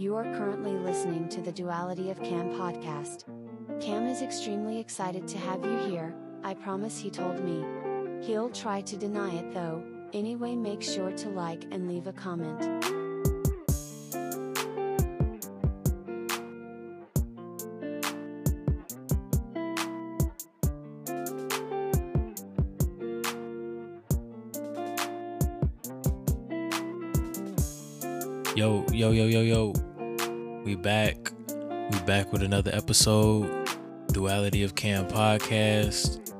You are currently listening to the Duality of Cam podcast. Cam is extremely excited to have you here, I promise he told me. He'll try to deny it though, anyway, make sure to like and leave a comment. Yo, yo, yo, yo, yo. We back. We back with another episode. Duality of Cam podcast.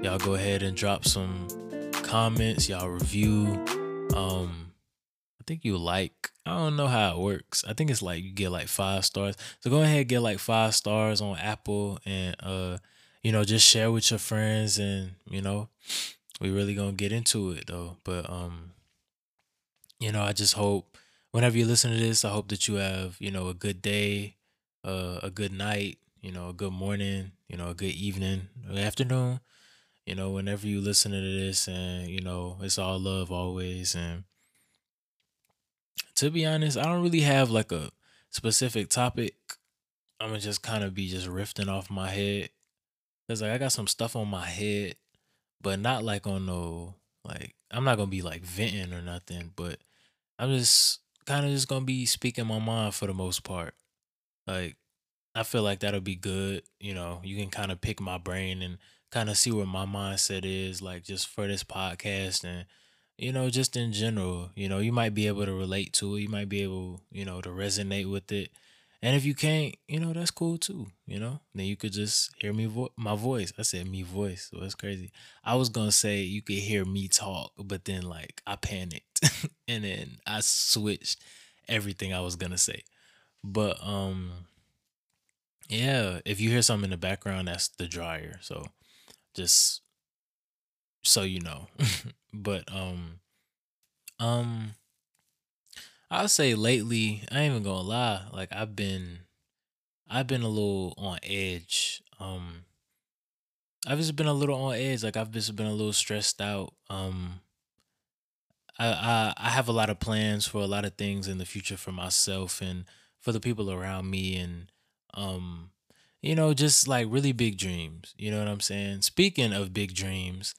Y'all go ahead and drop some comments. Y'all review. Um, I think you like. I don't know how it works. I think it's like you get like five stars. So go ahead and get like five stars on Apple and uh, you know, just share with your friends and you know, we really gonna get into it though. But um, you know, I just hope whenever you listen to this, I hope that you have, you know, a good day, uh, a good night, you know, a good morning, you know, a good evening, afternoon, you know, whenever you listen to this and, you know, it's all love always. And to be honest, I don't really have like a specific topic. I'm gonna just kind of be just riffing off my head. Cause like I got some stuff on my head, but not like on no, like, I'm not gonna be like venting or nothing, but I'm just kind of just gonna be speaking my mind for the most part. Like, I feel like that'll be good. You know, you can kind of pick my brain and kind of see where my mindset is, like just for this podcast and you know, just in general. You know, you might be able to relate to it. You might be able, you know, to resonate with it. And if you can't, you know, that's cool too. You know, then you could just hear me vo- my voice. I said me voice, so that's crazy. I was gonna say you could hear me talk, but then like I panicked and then I switched everything I was gonna say. But um, yeah, if you hear something in the background, that's the dryer. So just so you know. but um, um. I'll say lately, I ain't even gonna lie, like I've been I've been a little on edge. Um I've just been a little on edge. Like I've just been a little stressed out. Um I I I have a lot of plans for a lot of things in the future for myself and for the people around me and um you know, just like really big dreams. You know what I'm saying? Speaking of big dreams,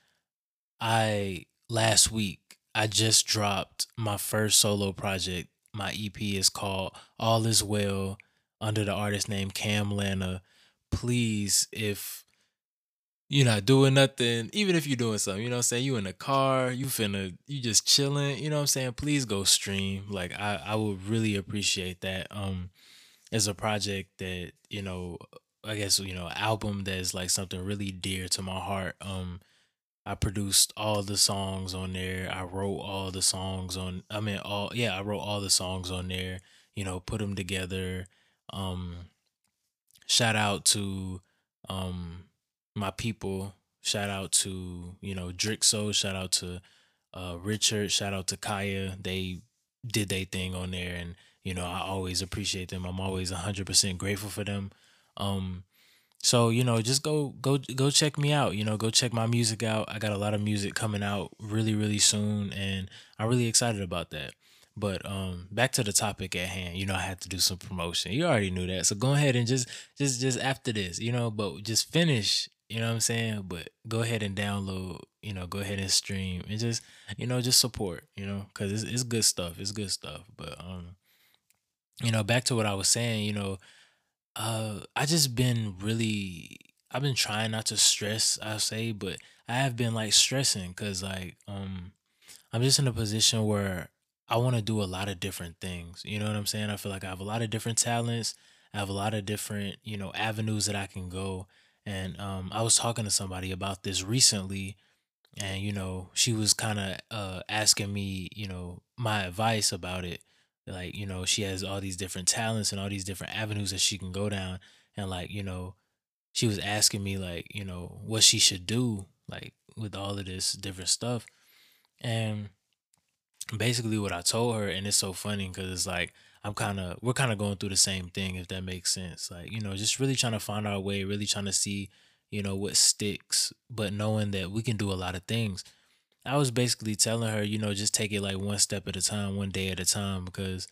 I last week I just dropped my first solo project. My EP is called All Is Well under the artist name Camlanta. Please, if you're not doing nothing, even if you're doing something, you know what I'm saying? You in the car, you finna, you just chilling, you know what I'm saying? Please go stream. Like I, I would really appreciate that. Um, it's a project that, you know, I guess, you know, album that's like something really dear to my heart. Um, I produced all the songs on there. I wrote all the songs on I mean all yeah, I wrote all the songs on there, you know, put them together. Um shout out to um my people. Shout out to, you know, Drixo, shout out to uh Richard, shout out to Kaya. They did their thing on there and you know, I always appreciate them. I'm always 100% grateful for them. Um so, you know, just go go go check me out, you know, go check my music out. I got a lot of music coming out really really soon and I'm really excited about that. But um back to the topic at hand. You know, I had to do some promotion. You already knew that. So go ahead and just just just after this, you know, but just finish, you know what I'm saying? But go ahead and download, you know, go ahead and stream and just, you know, just support, you know, cuz it's it's good stuff. It's good stuff. But um you know, back to what I was saying, you know, uh, I just been really I've been trying not to stress, I say, but I have been like stressing cuz like um I'm just in a position where I want to do a lot of different things. You know what I'm saying? I feel like I have a lot of different talents. I have a lot of different, you know, avenues that I can go. And um I was talking to somebody about this recently and you know, she was kind of uh asking me, you know, my advice about it like you know she has all these different talents and all these different avenues that she can go down. And like you know she was asking me like you know what she should do like with all of this different stuff. And basically what i told her and it's so funny because it's like i'm kind of we're kind of going through the same thing if that makes sense. Like you know just really trying to find our way really trying to see you know what sticks but knowing that we can do a lot of things I was basically telling her, you know, just take it like one step at a time, one day at a time, because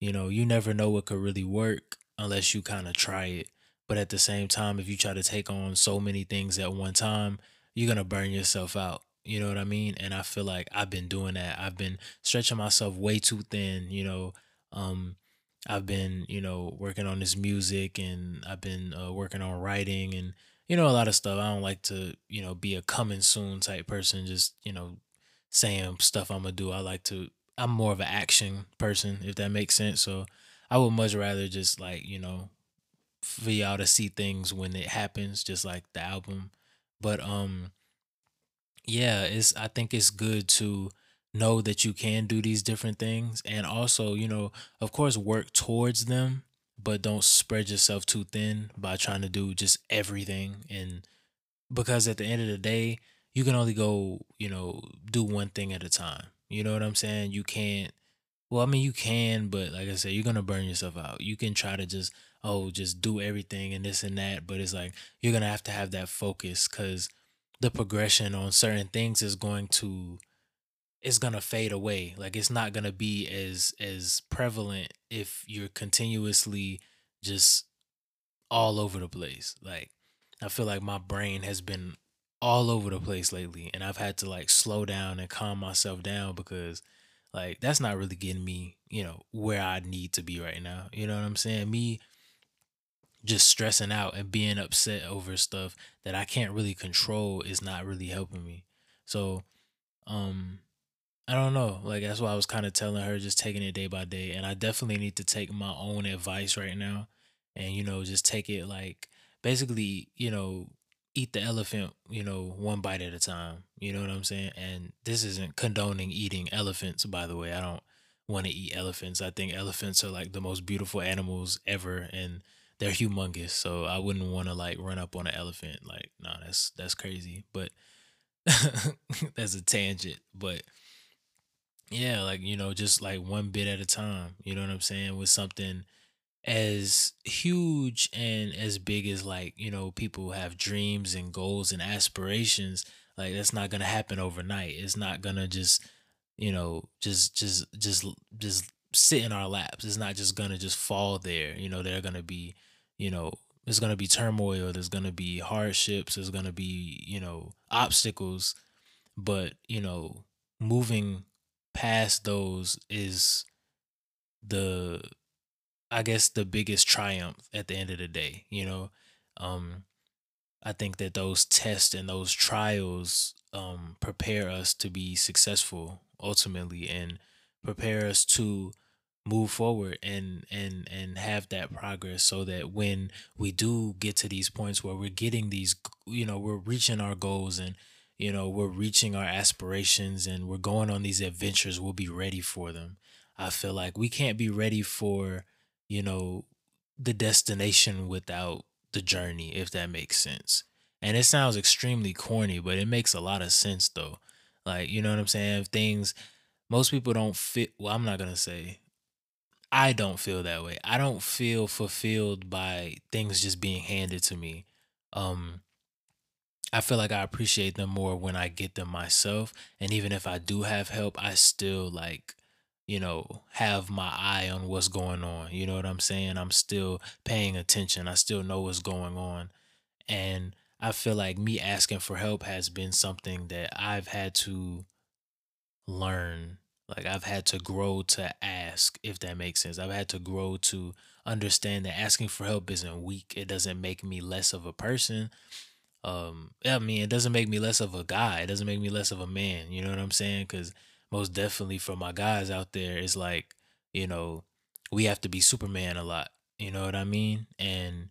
you know, you never know what could really work unless you kind of try it. But at the same time, if you try to take on so many things at one time, you're gonna burn yourself out. You know what I mean? And I feel like I've been doing that. I've been stretching myself way too thin, you know. Um I've been, you know, working on this music and I've been uh, working on writing and you know a lot of stuff. I don't like to, you know, be a coming soon type person just, you know, saying stuff I'm gonna do. I like to. I'm more of an action person, if that makes sense. So I would much rather just like you know for y'all to see things when it happens, just like the album. But um, yeah, it's. I think it's good to know that you can do these different things, and also you know, of course, work towards them, but don't spread yourself too thin by trying to do just everything and because at the end of the day, you can only go, you know, do one thing at a time. You know what I'm saying? You can't. Well, I mean, you can, but like I said, you're gonna burn yourself out. You can try to just, oh, just do everything and this and that, but it's like you're gonna have to have that focus because the progression on certain things is going to it's gonna fade away. Like it's not gonna be as as prevalent if you're continuously just all over the place. Like I feel like my brain has been all over the place lately and I've had to like slow down and calm myself down because like that's not really getting me, you know, where I need to be right now. You know what I'm saying? Me just stressing out and being upset over stuff that I can't really control is not really helping me. So, um I don't know. Like that's why I was kind of telling her just taking it day by day and I definitely need to take my own advice right now and you know just take it like basically, you know, eat the elephant, you know, one bite at a time. You know what I'm saying? And this isn't condoning eating elephants, by the way. I don't want to eat elephants. I think elephants are like the most beautiful animals ever and they're humongous. So I wouldn't want to like run up on an elephant. Like, no, nah, that's that's crazy. But that's a tangent. But yeah, like, you know, just like one bit at a time. You know what I'm saying? With something as huge and as big as like you know people have dreams and goals and aspirations like that's not gonna happen overnight it's not gonna just you know just just just just sit in our laps it's not just gonna just fall there you know they're gonna be you know there's gonna be turmoil there's gonna be hardships there's gonna be you know obstacles but you know moving past those is the I guess the biggest triumph at the end of the day, you know. Um I think that those tests and those trials um prepare us to be successful ultimately and prepare us to move forward and and and have that progress so that when we do get to these points where we're getting these you know we're reaching our goals and you know we're reaching our aspirations and we're going on these adventures we'll be ready for them i feel like we can't be ready for you know, the destination without the journey, if that makes sense. And it sounds extremely corny, but it makes a lot of sense though. Like, you know what I'm saying? Things most people don't fit well, I'm not gonna say I don't feel that way. I don't feel fulfilled by things just being handed to me. Um I feel like I appreciate them more when I get them myself. And even if I do have help, I still like you know, have my eye on what's going on. You know what I'm saying? I'm still paying attention. I still know what's going on. And I feel like me asking for help has been something that I've had to learn. Like I've had to grow to ask, if that makes sense. I've had to grow to understand that asking for help isn't weak. It doesn't make me less of a person. Um, I mean, it doesn't make me less of a guy. It doesn't make me less of a man. You know what I'm saying? Because most definitely for my guys out there it's like, you know, we have to be Superman a lot. You know what I mean? And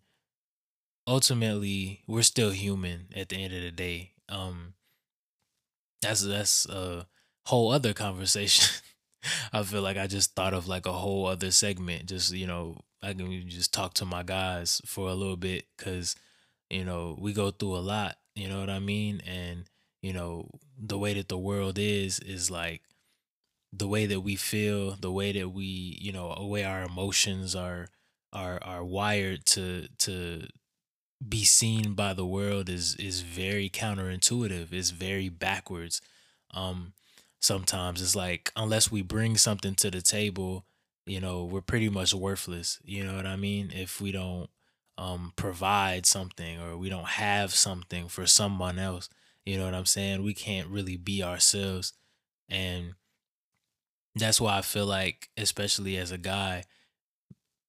ultimately, we're still human at the end of the day. Um that's that's a whole other conversation. I feel like I just thought of like a whole other segment. Just you know, I can just talk to my guys for a little bit because you know we go through a lot. You know what I mean? And you know the way that the world is is like the way that we feel, the way that we, you know, the way our emotions are are are wired to to be seen by the world is is very counterintuitive. It's very backwards. Um sometimes it's like unless we bring something to the table you know, we're pretty much worthless. You know what I mean? If we don't um, provide something or we don't have something for someone else, you know what I'm saying? We can't really be ourselves. And that's why I feel like, especially as a guy,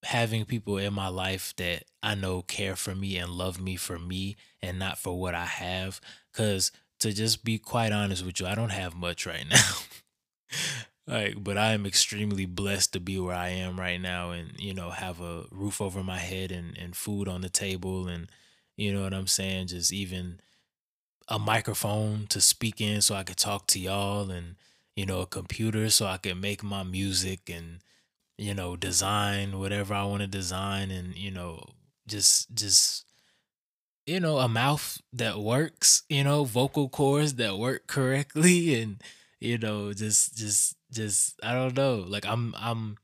having people in my life that I know care for me and love me for me and not for what I have. Cause to just be quite honest with you, I don't have much right now. like, but I am extremely blessed to be where I am right now and, you know, have a roof over my head and, and food on the table and you know what I'm saying? Just even a microphone to speak in so I could talk to y'all and, you know, a computer so I could make my music and you know, design whatever I want to design and, you know, just just you know, a mouth that works, you know, vocal cords that work correctly and you know, just just just I don't know. Like I'm I'm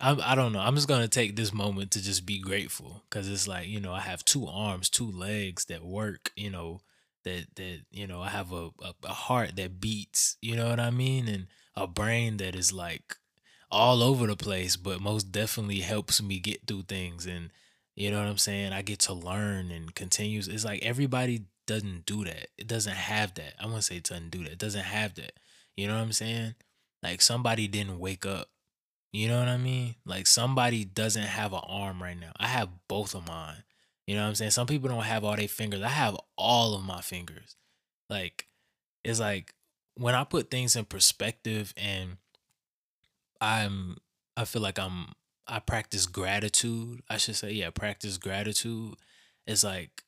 I'm I don't know. I'm just to take this moment to just be grateful cuz it's like, you know, I have two arms, two legs that work, you know, that that you know, I have a, a, a heart that beats, you know what I mean? And a brain that is like all over the place, but most definitely helps me get through things. And you know what I'm saying? I get to learn and continues. It's like everybody doesn't do that. It doesn't have that. I won't say it doesn't do that. It doesn't have that. You know what I'm saying? Like somebody didn't wake up. You know what I mean? Like somebody doesn't have an arm right now. I have both of mine. You know what I'm saying? Some people don't have all their fingers. I have all of my fingers. Like it's like when I put things in perspective and I'm I feel like I'm I practice gratitude. I should say, yeah, practice gratitude. It's like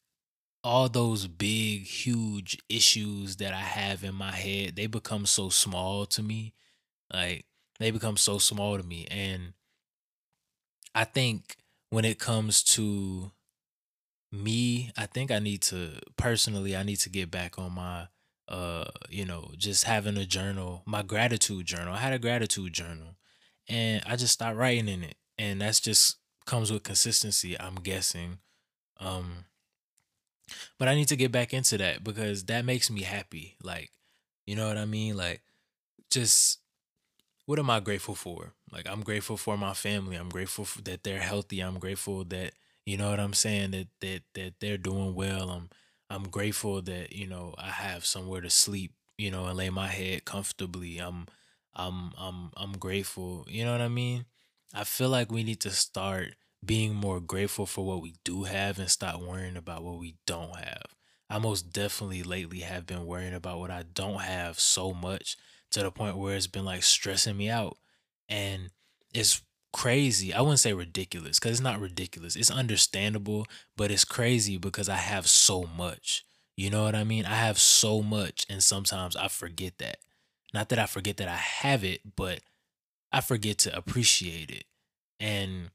all those big, huge issues that I have in my head, they become so small to me. Like they become so small to me. And I think when it comes to me, I think I need to personally, I need to get back on my uh, you know, just having a journal, my gratitude journal. I had a gratitude journal and I just stopped writing in it. And that's just comes with consistency, I'm guessing. Um but I need to get back into that because that makes me happy. Like, you know what I mean? Like just what am I grateful for? Like I'm grateful for my family. I'm grateful that they're healthy. I'm grateful that you know what I'm saying that that that they're doing well. I'm I'm grateful that you know I have somewhere to sleep, you know, and lay my head comfortably. I'm I'm I'm I'm grateful. You know what I mean? I feel like we need to start being more grateful for what we do have and stop worrying about what we don't have. I most definitely lately have been worrying about what I don't have so much to the point where it's been like stressing me out. And it's crazy. I wouldn't say ridiculous because it's not ridiculous. It's understandable, but it's crazy because I have so much. You know what I mean? I have so much, and sometimes I forget that. Not that I forget that I have it, but I forget to appreciate it. And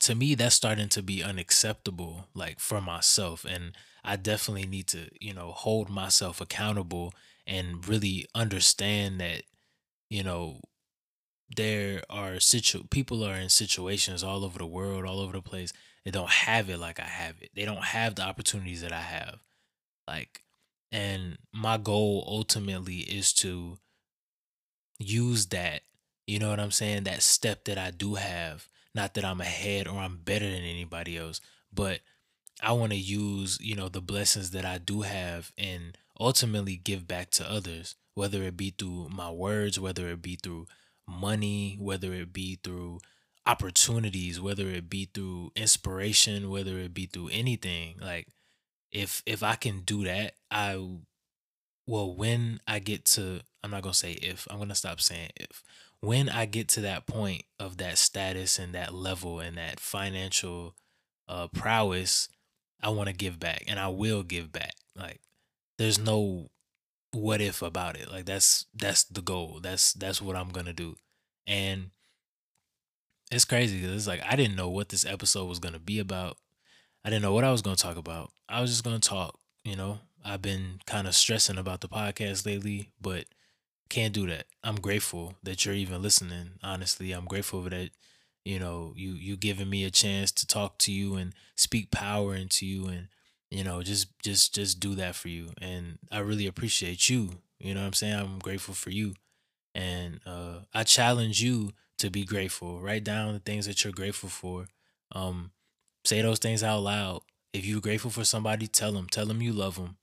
to me, that's starting to be unacceptable, like for myself. And I definitely need to, you know, hold myself accountable and really understand that, you know, there are situ people are in situations all over the world, all over the place. They don't have it like I have it. They don't have the opportunities that I have. Like and my goal ultimately is to use that, you know what I'm saying? That step that I do have. Not that I'm ahead or I'm better than anybody else, but I want to use, you know, the blessings that I do have and ultimately give back to others, whether it be through my words, whether it be through money, whether it be through opportunities, whether it be through inspiration, whether it be through anything. Like if if I can do that, I well when I get to I'm not going to say if. I'm going to stop saying if. When I get to that point of that status and that level and that financial uh prowess, I want to give back and I will give back. Like there's no what if about it. Like that's that's the goal. That's that's what I'm to do. And it's crazy cuz it's like I didn't know what this episode was to be about. I didn't know what I was to talk about. I was just to talk, you know. I've been kind of stressing about the podcast lately, but can't do that. I'm grateful that you're even listening. Honestly, I'm grateful that you know you you giving me a chance to talk to you and speak power into you and you know just just just do that for you and I really appreciate you. You know what I'm saying? I'm grateful for you. And uh I challenge you to be grateful. Write down the things that you're grateful for. Um, say those things out loud. If you're grateful for somebody, tell them. Tell them you love them.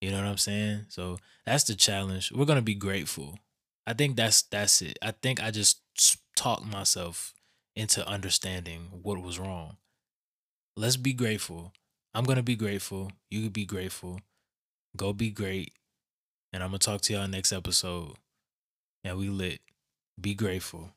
You know what I'm saying? So that's the challenge. We're gonna be grateful. I think that's that's it. I think I just talked myself into understanding what was wrong. Let's be grateful. I'm gonna be grateful. You could be grateful. Go be great. And I'm gonna talk to y'all next episode. And we lit. Be grateful.